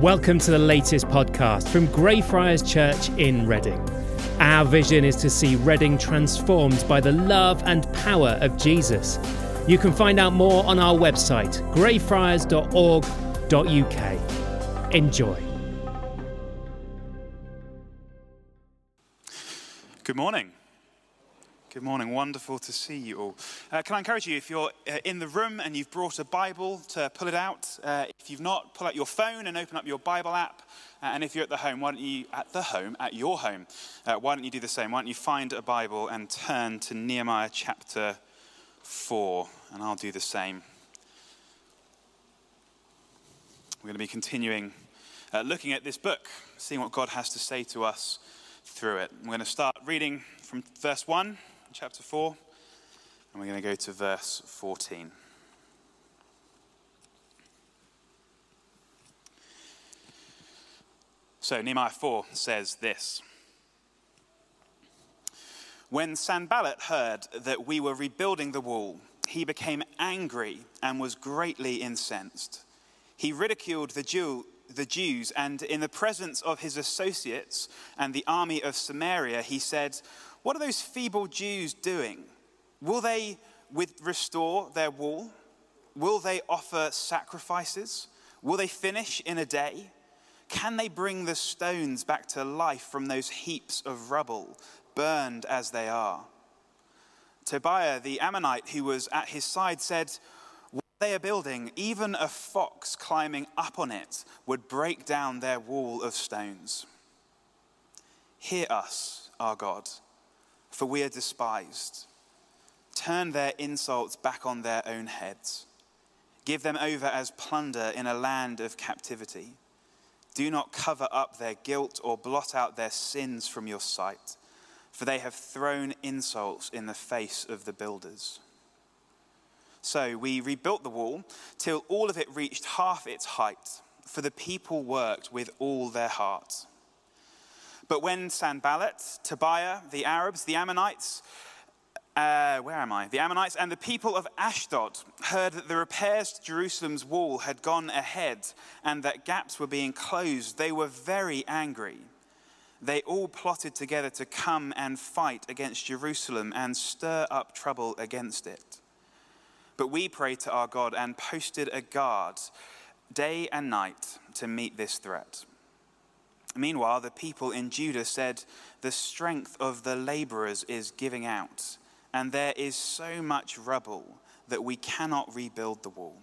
Welcome to the latest podcast from Greyfriars Church in Reading. Our vision is to see Reading transformed by the love and power of Jesus. You can find out more on our website, greyfriars.org.uk. Enjoy. Good morning. Good morning. Wonderful to see you all. Uh, can I encourage you, if you're uh, in the room and you've brought a Bible, to pull it out. Uh, if you've not, pull out your phone and open up your Bible app. Uh, and if you're at the home, why don't you, at the home, at your home, uh, why don't you do the same? Why don't you find a Bible and turn to Nehemiah chapter 4? And I'll do the same. We're going to be continuing uh, looking at this book, seeing what God has to say to us through it. We're going to start reading from verse 1 chapter 4, and we're going to go to verse 14. So, Nehemiah 4 says this When Sanballat heard that we were rebuilding the wall, he became angry and was greatly incensed. He ridiculed the, Jew, the Jews, and in the presence of his associates and the army of Samaria, he said, what are those feeble Jews doing? Will they with, restore their wall? Will they offer sacrifices? Will they finish in a day? Can they bring the stones back to life from those heaps of rubble, burned as they are? Tobiah the Ammonite, who was at his side, said, What they are building, even a fox climbing up on it would break down their wall of stones. Hear us, our God for we are despised. Turn their insults back on their own heads. Give them over as plunder in a land of captivity. Do not cover up their guilt or blot out their sins from your sight, for they have thrown insults in the face of the builders. So we rebuilt the wall till all of it reached half its height, for the people worked with all their heart. But when Sanballat, Tobiah, the Arabs, the Ammonites, uh, where am I? The Ammonites and the people of Ashdod heard that the repairs to Jerusalem's wall had gone ahead and that gaps were being closed. They were very angry. They all plotted together to come and fight against Jerusalem and stir up trouble against it. But we prayed to our God and posted a guard day and night to meet this threat. Meanwhile, the people in Judah said, The strength of the laborers is giving out, and there is so much rubble that we cannot rebuild the wall.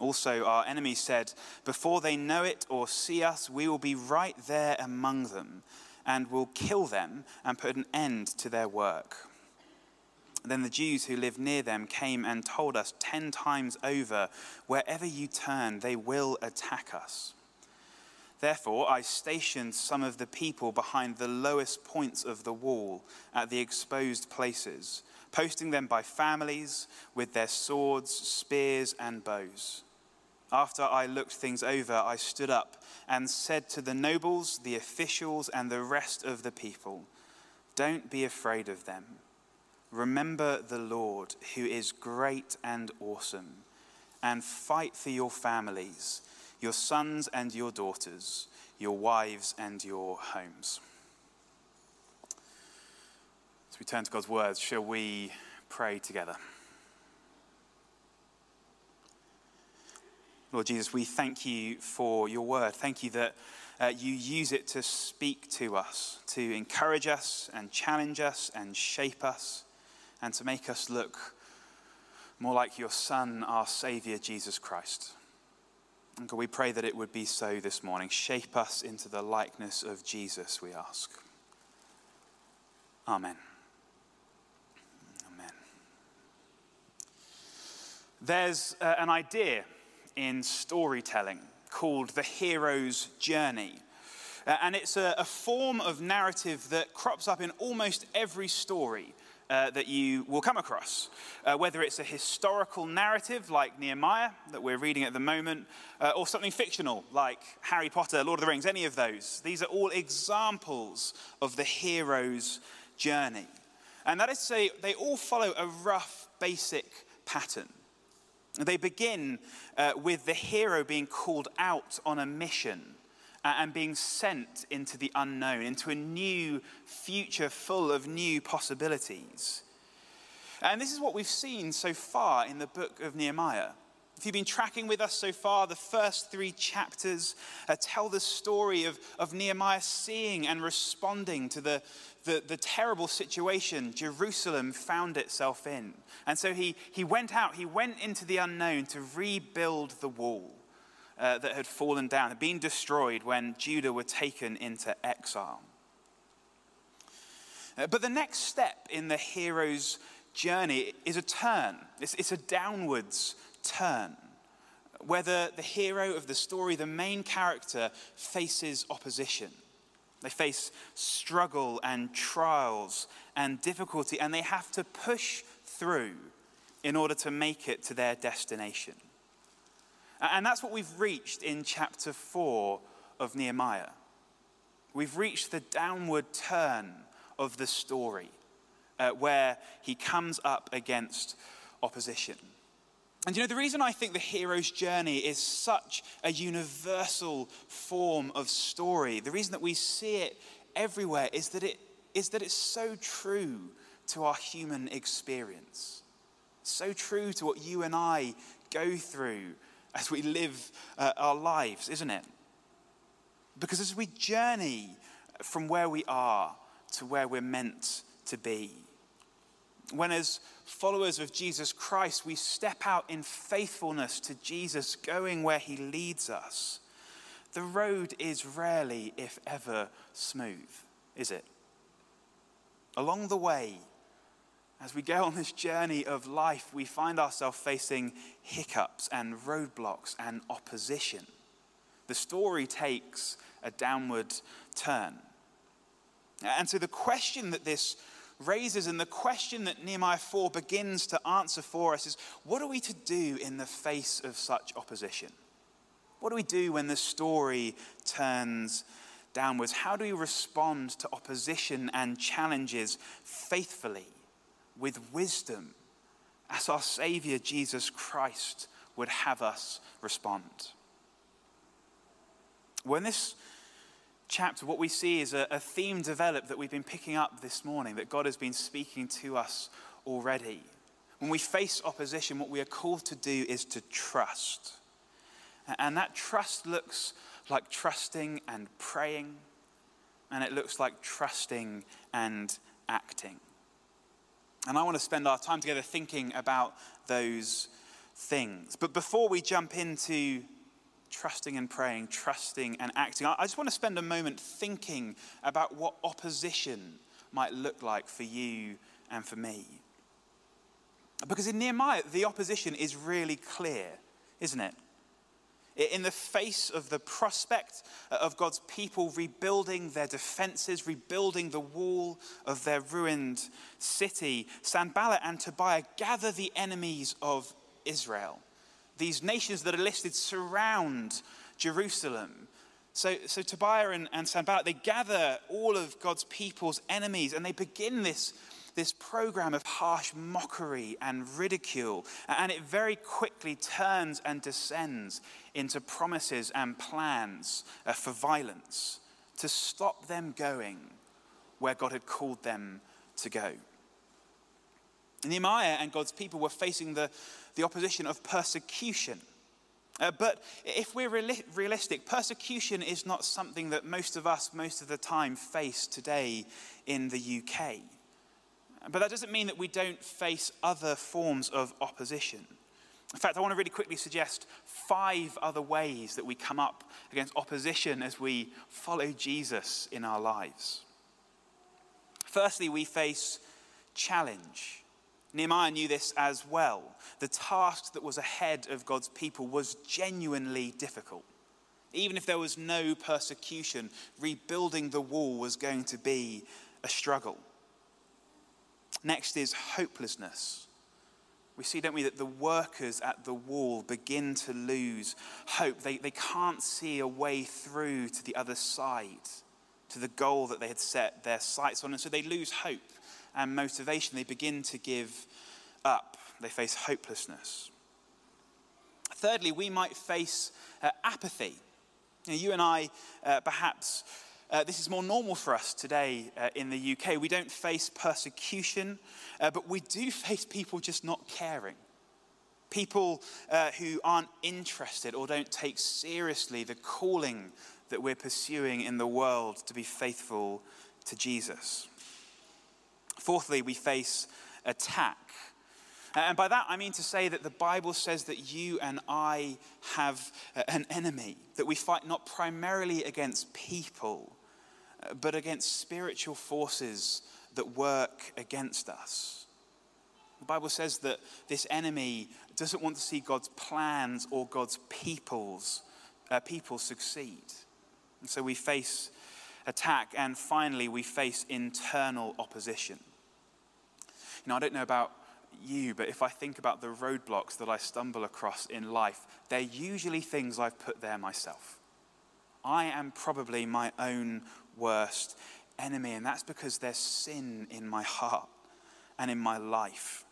Also, our enemies said, Before they know it or see us, we will be right there among them and will kill them and put an end to their work. Then the Jews who lived near them came and told us ten times over, Wherever you turn, they will attack us. Therefore, I stationed some of the people behind the lowest points of the wall at the exposed places, posting them by families with their swords, spears, and bows. After I looked things over, I stood up and said to the nobles, the officials, and the rest of the people, Don't be afraid of them. Remember the Lord, who is great and awesome, and fight for your families your sons and your daughters, your wives and your homes. As we turn to God's words, shall we pray together? Lord Jesus, we thank you for your word. Thank you that uh, you use it to speak to us, to encourage us and challenge us and shape us, and to make us look more like your Son, our Savior, Jesus Christ. And God, we pray that it would be so this morning. Shape us into the likeness of Jesus, we ask. Amen. Amen. There's uh, an idea in storytelling called the hero's journey. Uh, and it's a, a form of narrative that crops up in almost every story uh, that you will come across. Uh, whether it's a historical narrative like Nehemiah that we're reading at the moment, uh, or something fictional like Harry Potter, Lord of the Rings, any of those. These are all examples of the hero's journey. And that is to say, they all follow a rough, basic pattern. They begin uh, with the hero being called out on a mission and being sent into the unknown, into a new future full of new possibilities. And this is what we've seen so far in the book of Nehemiah. If you've been tracking with us so far, the first three chapters uh, tell the story of, of Nehemiah seeing and responding to the, the, the, terrible situation Jerusalem found itself in. And so he, he went out, he went into the unknown to rebuild the wall uh, that had fallen down, had been destroyed when Judah were taken into exile. Uh, but the next step in the hero's journey is a turn, it's, it's a downwards turn. Whether the hero of the story, the main character, faces opposition. They face struggle and trials and difficulty, and they have to push through in order to make it to their destination. And that's what we've reached in chapter 4 of Nehemiah. We've reached the downward turn of the story uh, where he comes up against opposition. And you know, the reason I think the hero's journey is such a universal form of story, the reason that we see it everywhere is that, it, is that it's so true to our human experience. So true to what you and I go through as we live uh, our lives, isn't it? Because as we journey from where we are to where we're meant to be, when, as followers of Jesus Christ, we step out in faithfulness to Jesus, going where he leads us, the road is rarely, if ever, smooth, is it? Along the way, as we go on this journey of life, we find ourselves facing hiccups and roadblocks and opposition. The story takes a downward turn. And so, the question that this raises. And the question that Nehemiah 4 begins to answer for us is what are we to do in the face of such opposition? What do we do when the story turns downwards? How do we respond to opposition and challenges faithfully, with wisdom, as our Savior Jesus Christ would have us respond? When this chapter, what we see is a, a theme developed that we've been picking up this morning, that God has been speaking to us already. When we face opposition, what we are called to do is to trust. And that trust looks like trusting and praying, and it looks like trusting and acting. And I want to spend our time together thinking about those things. But before we jump into trusting and praying, trusting and acting. I just want to spend a moment thinking about what opposition might look like for you and for me. Because in Nehemiah, the opposition is really clear, isn't it? In the face of the prospect uh, of God's people rebuilding their defenses, rebuilding the wall of their ruined city, Sanballat and Tobiah gather the enemies of Israel these nations that are listed surround Jerusalem. So, so Tobiah and, and Sanballat, they gather all of God's people's enemies and they begin this, this program of harsh mockery and ridicule. And it very quickly turns and descends into promises and plans uh, for violence to stop them going where God had called them to go. Nehemiah and God's people were facing the, the opposition of persecution. Uh, but if we're reali- realistic, persecution is not something that most of us, most of the time, face today in the UK. But that doesn't mean that we don't face other forms of opposition. In fact, I want to really quickly suggest five other ways that we come up against opposition as we follow Jesus in our lives. Firstly, we face challenge. Nehemiah knew this as well. The task that was ahead of God's people was genuinely difficult. Even if there was no persecution, rebuilding the wall was going to be a struggle. Next is hopelessness. We see, don't we, that the workers at the wall begin to lose hope. They, they can't see a way through to the other side, to the goal that they had set their sights on. And so they lose hope and motivation, they begin to give up. They face hopelessness. Thirdly, we might face uh, apathy. You, know, you, and I, uh, perhaps, uh, this is more normal for us today uh, in the UK. We don't face persecution, uh, but we do face people just not caring. People uh, who aren't interested or don't take seriously the calling that we're pursuing in the world to be faithful to Jesus. Fourthly, we face attack. And by that, I mean to say that the Bible says that you and I have an enemy, that we fight not primarily against people, but against spiritual forces that work against us. The Bible says that this enemy doesn't want to see God's plans or God's peoples, uh, people succeed. And so we face attack, and finally, we face internal opposition. You know, I don't know about you, but if I think about the roadblocks that I stumble across in life, they're usually things I've put there myself. I am probably my own worst enemy, and that's because there's sin in my heart and in my life.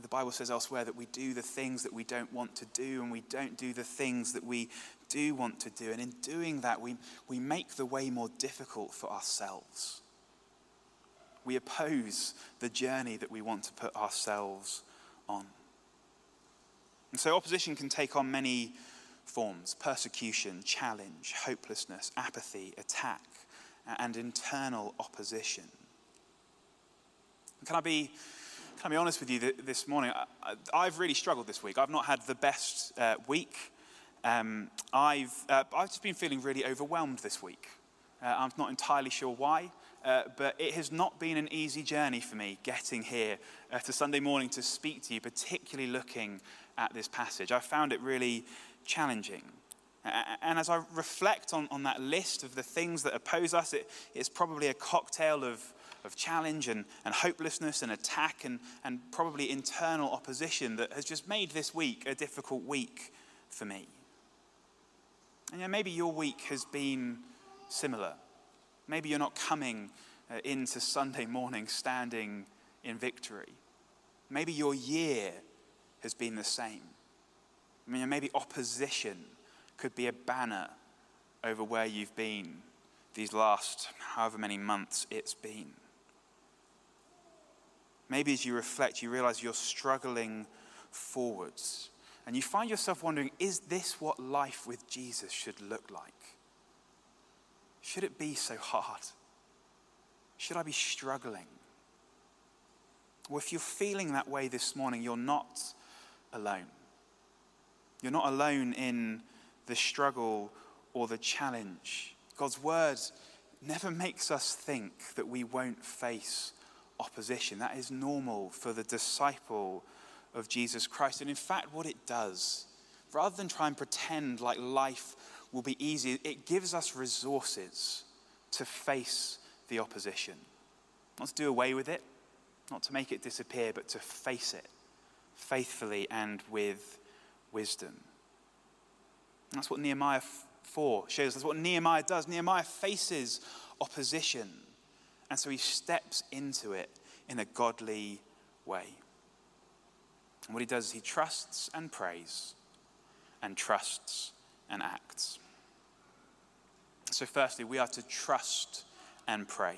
The Bible says elsewhere that we do the things that we don't want to do, and we don't do the things that we do want to do. And in doing that, we, we make the way more difficult for ourselves. We oppose the journey that we want to put ourselves on. And so opposition can take on many forms persecution, challenge, hopelessness, apathy, attack, and internal opposition. Can I be can I be honest with you this morning? I, have really struggled this week. I've not had the best uh, week. Um, I've, uh, I've just been feeling really overwhelmed this week. Uh, I'm not entirely sure why, uh, but it has not been an easy journey for me getting here uh, to Sunday morning to speak to you, particularly looking at this passage. I found it really challenging. And as I reflect on, on that list of the things that oppose us, it, it's probably a cocktail of of challenge and, and hopelessness and attack and, and probably internal opposition that has just made this week a difficult week for me. And yeah, maybe your week has been similar. Maybe you're not coming uh, into Sunday morning standing in victory. Maybe your year has been the same. I mean, maybe opposition could be a banner over where you've been these last however many months it's been. Maybe as you reflect, you realize you're struggling forwards. And you find yourself wondering is this what life with Jesus should look like? Should it be so hard? Should I be struggling? Well, if you're feeling that way this morning, you're not alone. You're not alone in the struggle or the challenge. God's word never makes us think that we won't face opposition. That is normal for the disciple of Jesus Christ. And in fact, what it does, rather than try and pretend like life will be easy, it gives us resources to face the opposition. Not to do away with it, not to make it disappear, but to face it faithfully and with wisdom. That's what Nehemiah 4 shows. That's what Nehemiah does. Nehemiah faces opposition and so he steps into it in a godly way. And what he does is he trusts and prays and trusts and acts. So, firstly, we are to trust and pray.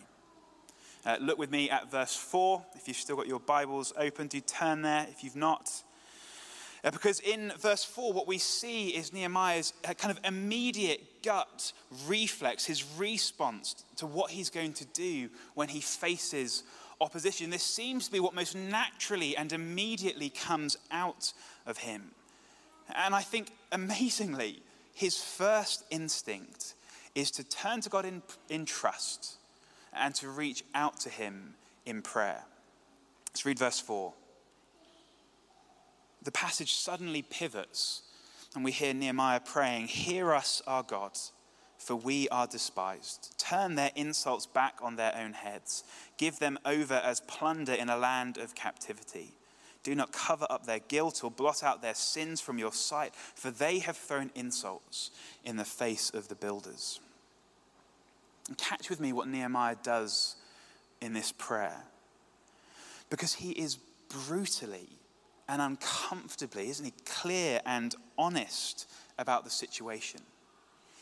Uh, look with me at verse 4. If you've still got your Bibles open, do turn there. If you've not, because in verse 4, what we see is Nehemiah's uh, kind of immediate gut reflex, his response to what he's going to do when he faces opposition. This seems to be what most naturally and immediately comes out of him. And I think amazingly, his first instinct is to turn to God in, in trust and to reach out to him in prayer. Let's read verse 4 the passage suddenly pivots and we hear Nehemiah praying, Hear us, our God, for we are despised. Turn their insults back on their own heads. Give them over as plunder in a land of captivity. Do not cover up their guilt or blot out their sins from your sight, for they have thrown insults in the face of the builders. And catch with me what Nehemiah does in this prayer. Because he is brutally and uncomfortably, isn't he, clear and honest about the situation.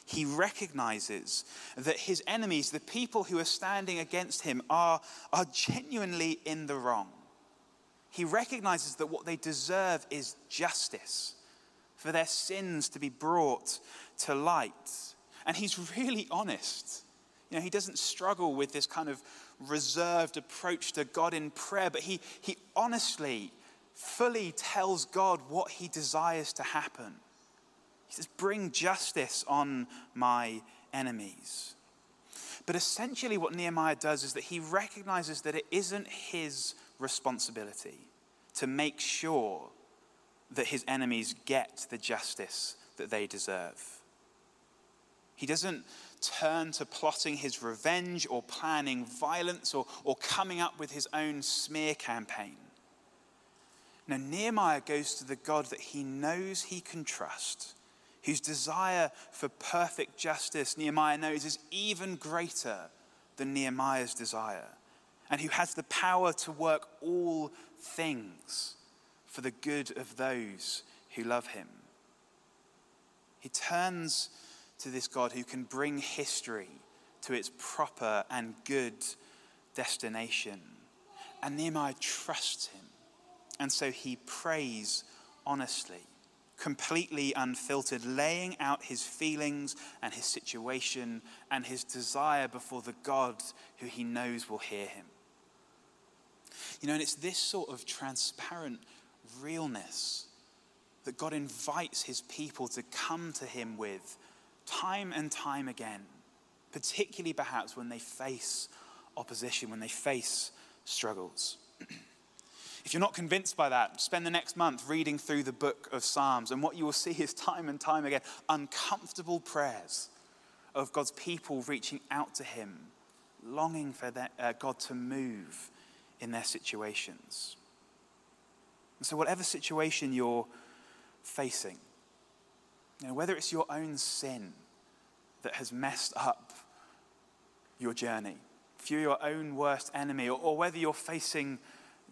He recognizes that his enemies, the people who are standing against him, are, are genuinely in the wrong. He recognizes that what they deserve is justice, for their sins to be brought to light. And he's really honest. You know, he doesn't struggle with this kind of reserved approach to God in prayer, but he, he honestly, fully tells God what he desires to happen. He says, Bring justice on my enemies. But essentially, what Nehemiah does is that he recognizes that it isn't his responsibility to make sure that his enemies get the justice that they deserve. He doesn't turn to plotting his revenge or planning violence or, or coming up with his own smear campaign. Now, Nehemiah goes to the God that he knows he can trust, whose desire for perfect justice, Nehemiah knows, is even greater than Nehemiah's desire, and who has the power to work all things for the good of those who love him. He turns to this God who can bring history to its proper and good destination. And Nehemiah trusts him. And so he prays honestly, completely unfiltered, laying out his feelings and his situation and his desire before the God who he knows will hear him. You know, and it's this sort of transparent realness that God invites his people to come to him with time and time again, particularly perhaps when they face opposition, when they face struggles. if you're not convinced by that, spend the next month reading through the book of Psalms, and what you will see is time and time again uncomfortable prayers of God's people reaching out to Him, longing for that, uh, God to move in their situations. And so, whatever situation you're facing, you know, whether it's your own sin that has messed up your journey, if you're your own worst enemy, or, or whether you're facing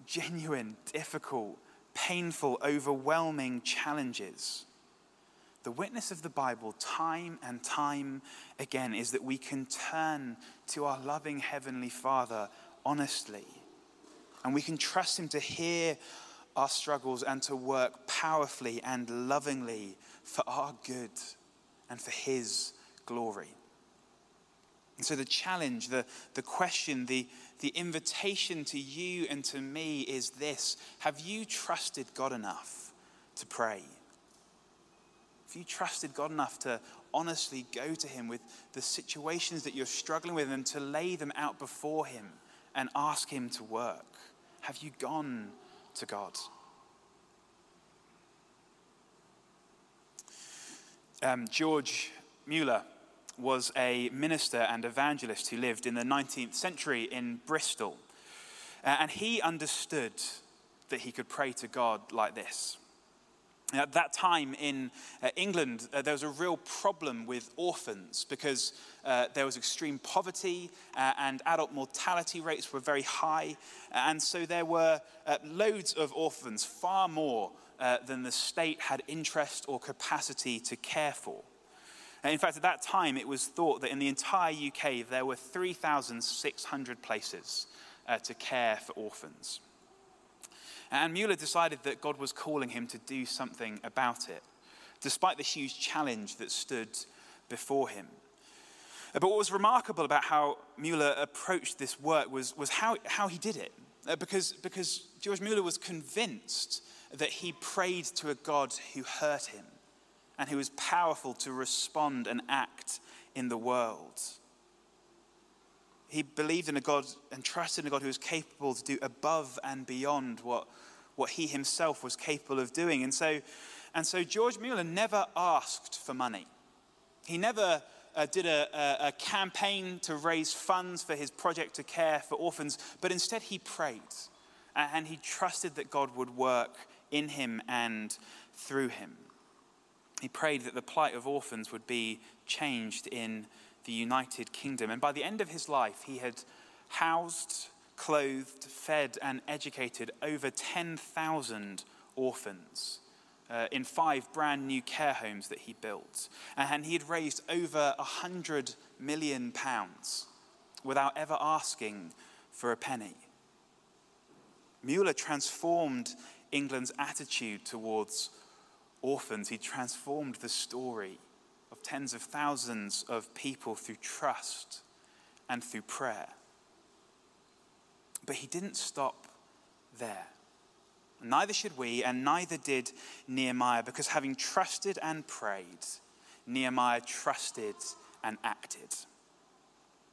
genuine, difficult, painful, overwhelming challenges, the witness of the Bible, time and time again, is that we can turn to our loving Heavenly Father honestly. And we can trust Him to hear our struggles and to work powerfully and lovingly for our good and for His glory. And so, the challenge, the, the question, the, the invitation to you and to me is this Have you trusted God enough to pray? Have you trusted God enough to honestly go to Him with the situations that you're struggling with and to lay them out before Him and ask Him to work? Have you gone to God? Um, George Mueller was a minister and evangelist who lived in the 19th century in Bristol. Uh, and he understood that he could pray to God like this. At that time in uh, England, uh, there was a real problem with orphans because uh, there was extreme poverty uh, and adult mortality rates were very high. And so there were uh, loads of orphans, far more uh, than the state had interest or capacity to care for. In fact, at that time, it was thought that in the entire UK there were 3,600 places uh, to care for orphans. And Mueller decided that God was calling him to do something about it, despite the huge challenge that stood before him. Uh, but what was remarkable about how Mueller approached this work was, was how, how he did it. Uh, because, because George Mueller was convinced that he prayed to a God who hurt him and who was powerful to respond and act in the world. He believed in a God and trusted in a God who was capable to do above and beyond what, what he himself was capable of doing. And so, and so George Mueller never asked for money. He never uh, did a, a, a campaign to raise funds for his project to care for orphans, but instead he prayed and he trusted that God would work in him and through him. He prayed that the plight of orphans would be changed in the United Kingdom. And by the end of his life, he had housed, clothed, fed, and educated over 10,000 orphans uh, in five brand new care homes that he built. And he had raised over a hundred million pounds without ever asking for a penny. Mueller transformed England's attitude towards orphans. He transformed the story of tens of thousands of people through trust and through prayer. But he didn't stop there. Neither should we, and neither did Nehemiah, because having trusted and prayed, Nehemiah trusted and acted.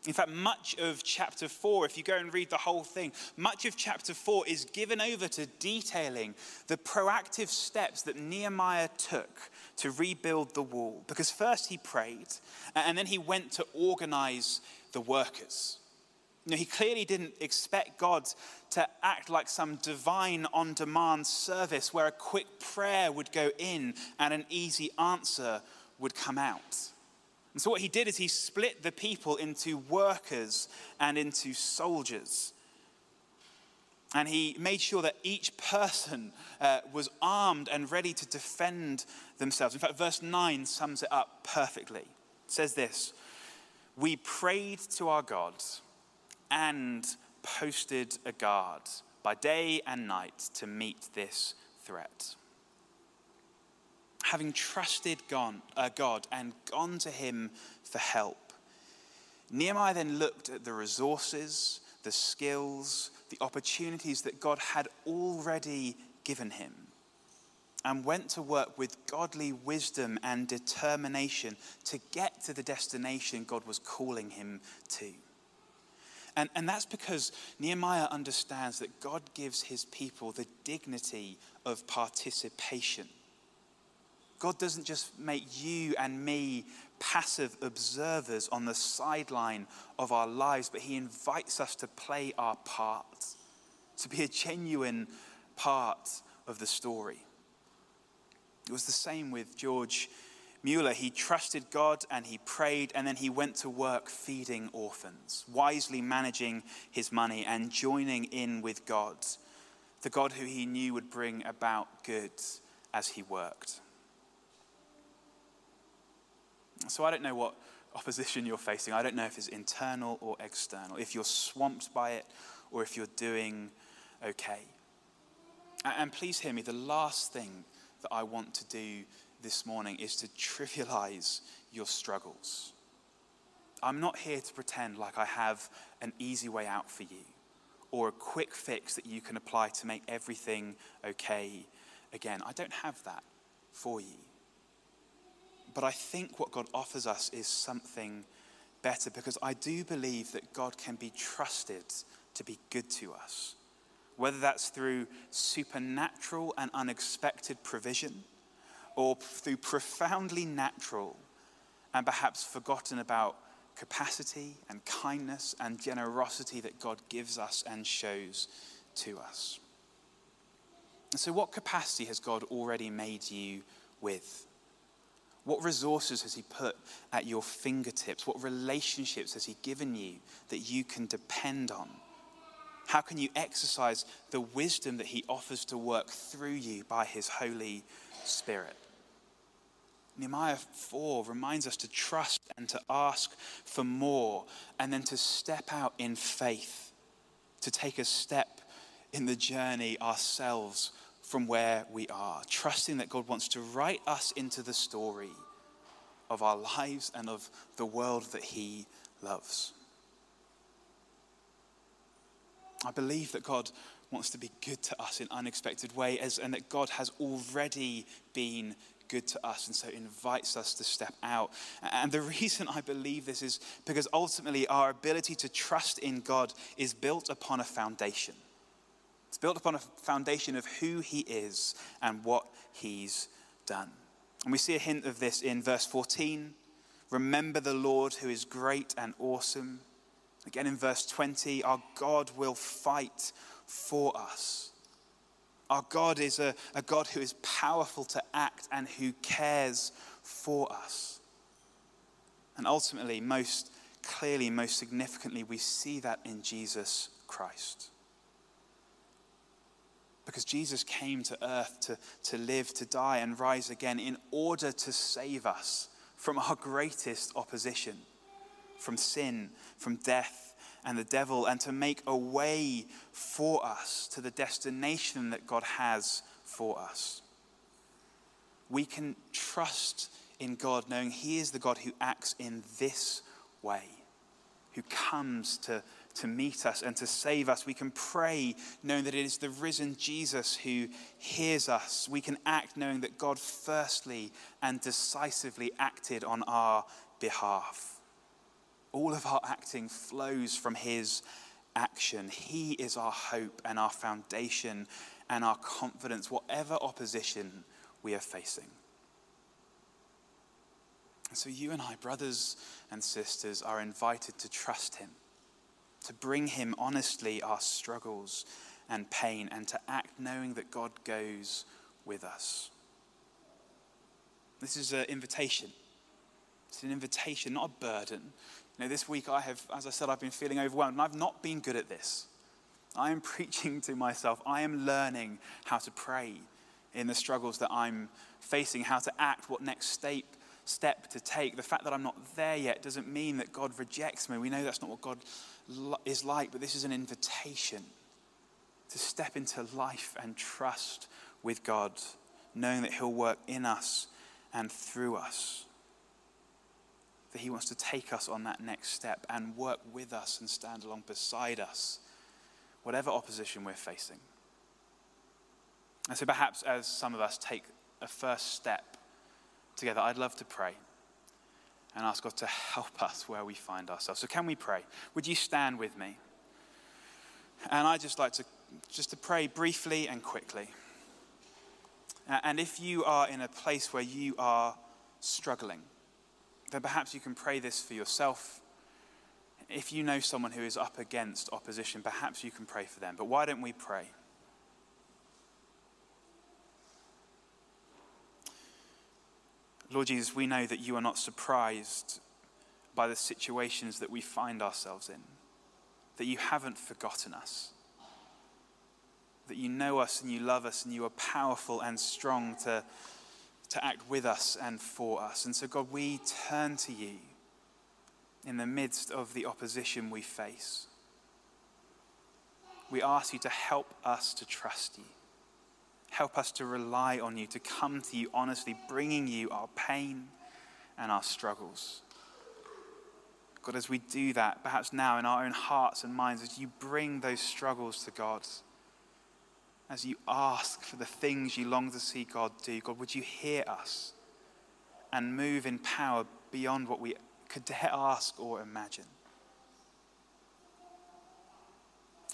In fact, much of chapter 4, if you go and read the whole thing, much of chapter 4 is given over to detailing the proactive steps that Nehemiah took to rebuild the wall. Because first he prayed, and then he went to organize the workers. You know, he clearly didn't expect God to act like some divine on demand service where a quick prayer would go in and an easy answer would come out. And so, what he did is he split the people into workers and into soldiers. And he made sure that each person uh, was armed and ready to defend themselves. In fact, verse 9 sums it up perfectly. It says this We prayed to our God and posted a guard by day and night to meet this threat. Having trusted God, uh, God and gone to him for help, Nehemiah then looked at the resources, the skills, the opportunities that God had already given him and went to work with godly wisdom and determination to get to the destination God was calling him to. And, and that's because Nehemiah understands that God gives his people the dignity of participation. God doesn't just make you and me passive observers on the sideline of our lives, but he invites us to play our part, to be a genuine part of the story. It was the same with George Mueller, he trusted God and he prayed, and then he went to work feeding orphans, wisely managing his money and joining in with God, the God who he knew would bring about good as he worked. So I don't know what opposition you're facing. I don't know if it's internal or external, if you're swamped by it or if you're doing okay. And please hear me, the last thing that I want to do this morning is to trivialize your struggles. I'm not here to pretend like I have an easy way out for you or a quick fix that you can apply to make everything okay again. I don't have that for you. But I think what God offers us is something better because I do believe that God can be trusted to be good to us. Whether that's through supernatural and unexpected provision, or through profoundly natural and perhaps forgotten about capacity and kindness and generosity that God gives us and shows to us. And so, what capacity has God already made you with? What resources has He put at your fingertips? What relationships has He given you that you can depend on? How can you exercise the wisdom that He offers to work through you by His Holy Spirit? Nehemiah 4 reminds us to trust and to ask for more, and then to step out in faith, to take a step in the journey ourselves from where we are, trusting that God wants to write us into the story of our lives and of the world that He loves. I believe that God wants to be good to us in unexpected ways, and that God has already been good to us and so invites us to step out. And the reason I believe this is because ultimately our ability to trust in God is built upon a foundation. It's built upon a foundation of who He is and what He's done. And we see a hint of this in verse 14. Remember the Lord who is great and awesome. Again in verse 20, our God will fight for us. Our God is a, a God who is powerful to act and who cares for us. And ultimately, most clearly, most significantly, we see that in Jesus Christ. Because Jesus came to earth to, to live, to die, and rise again in order to save us from our greatest opposition, from sin, from death, and the devil, and to make a way for us to the destination that God has for us. We can trust in God, knowing He is the God who acts in this way, who comes to, to meet us and to save us. We can pray knowing that it is the risen Jesus who hears us. We can act knowing that God firstly and decisively acted on our behalf. All of our acting flows from His action. He is our hope and our foundation and our confidence, whatever opposition we are facing. And so, you and I, brothers and sisters, are invited to trust Him, to bring Him honestly our struggles and pain, and to act knowing that God goes with us. This is an invitation. It's an invitation, not a burden. You know, this week I have, as I said, I've been feeling overwhelmed, and I've not been good at this. I am preaching to myself. I am learning how to pray in the struggles that I'm facing, how to act, what next step, step to take. The fact that I'm not there yet doesn't mean that God rejects me. We know that's not what God is like, but this is an invitation to step into life and trust with God, knowing that He'll work in us and through us. That He wants to take us on that next step and work with us and stand along beside us, whatever opposition we're facing. And so perhaps as some of us take a first step together, I'd love to pray and ask God to help us where we find ourselves. So can we pray? Would you stand with me? And I'd just like to just to pray briefly and quickly. And if you are in a place where you are struggling, then perhaps you can pray this for yourself. If you know someone who is up against opposition, perhaps you can pray for them. But why don't we pray? Lord Jesus, we know that you are not surprised by the situations that we find ourselves in, that you haven't forgotten us, that you know us and you love us and you are powerful and strong to, to act with us and for us. And so, God, we turn to you in the midst of the opposition we face. We ask you to help us to trust you. Help us to rely on you, to come to you honestly, bringing you our pain and our struggles. God, as we do that, perhaps now in our own hearts and minds, as you bring those struggles to God, as you ask for the things you long to see God do, God, would you hear us and move in power beyond what we could ask or imagine?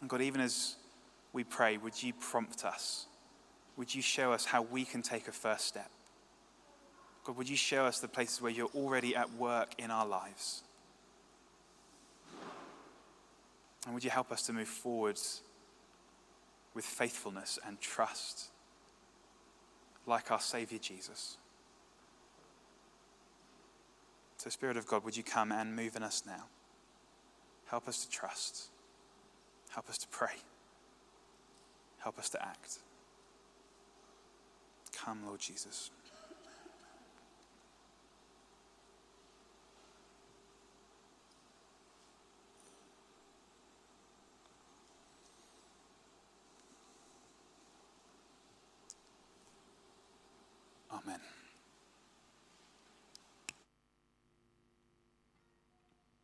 And God, even as we pray, would you prompt us? Would you show us how we can take a first step? God, would you show us the places where you're already at work in our lives? And would you help us to move forwards with faithfulness and trust, like our Savior Jesus? So, Spirit of God, would you come and move in us now? Help us to trust. Help us to pray. Help us to act. Come, Lord Jesus. Amen.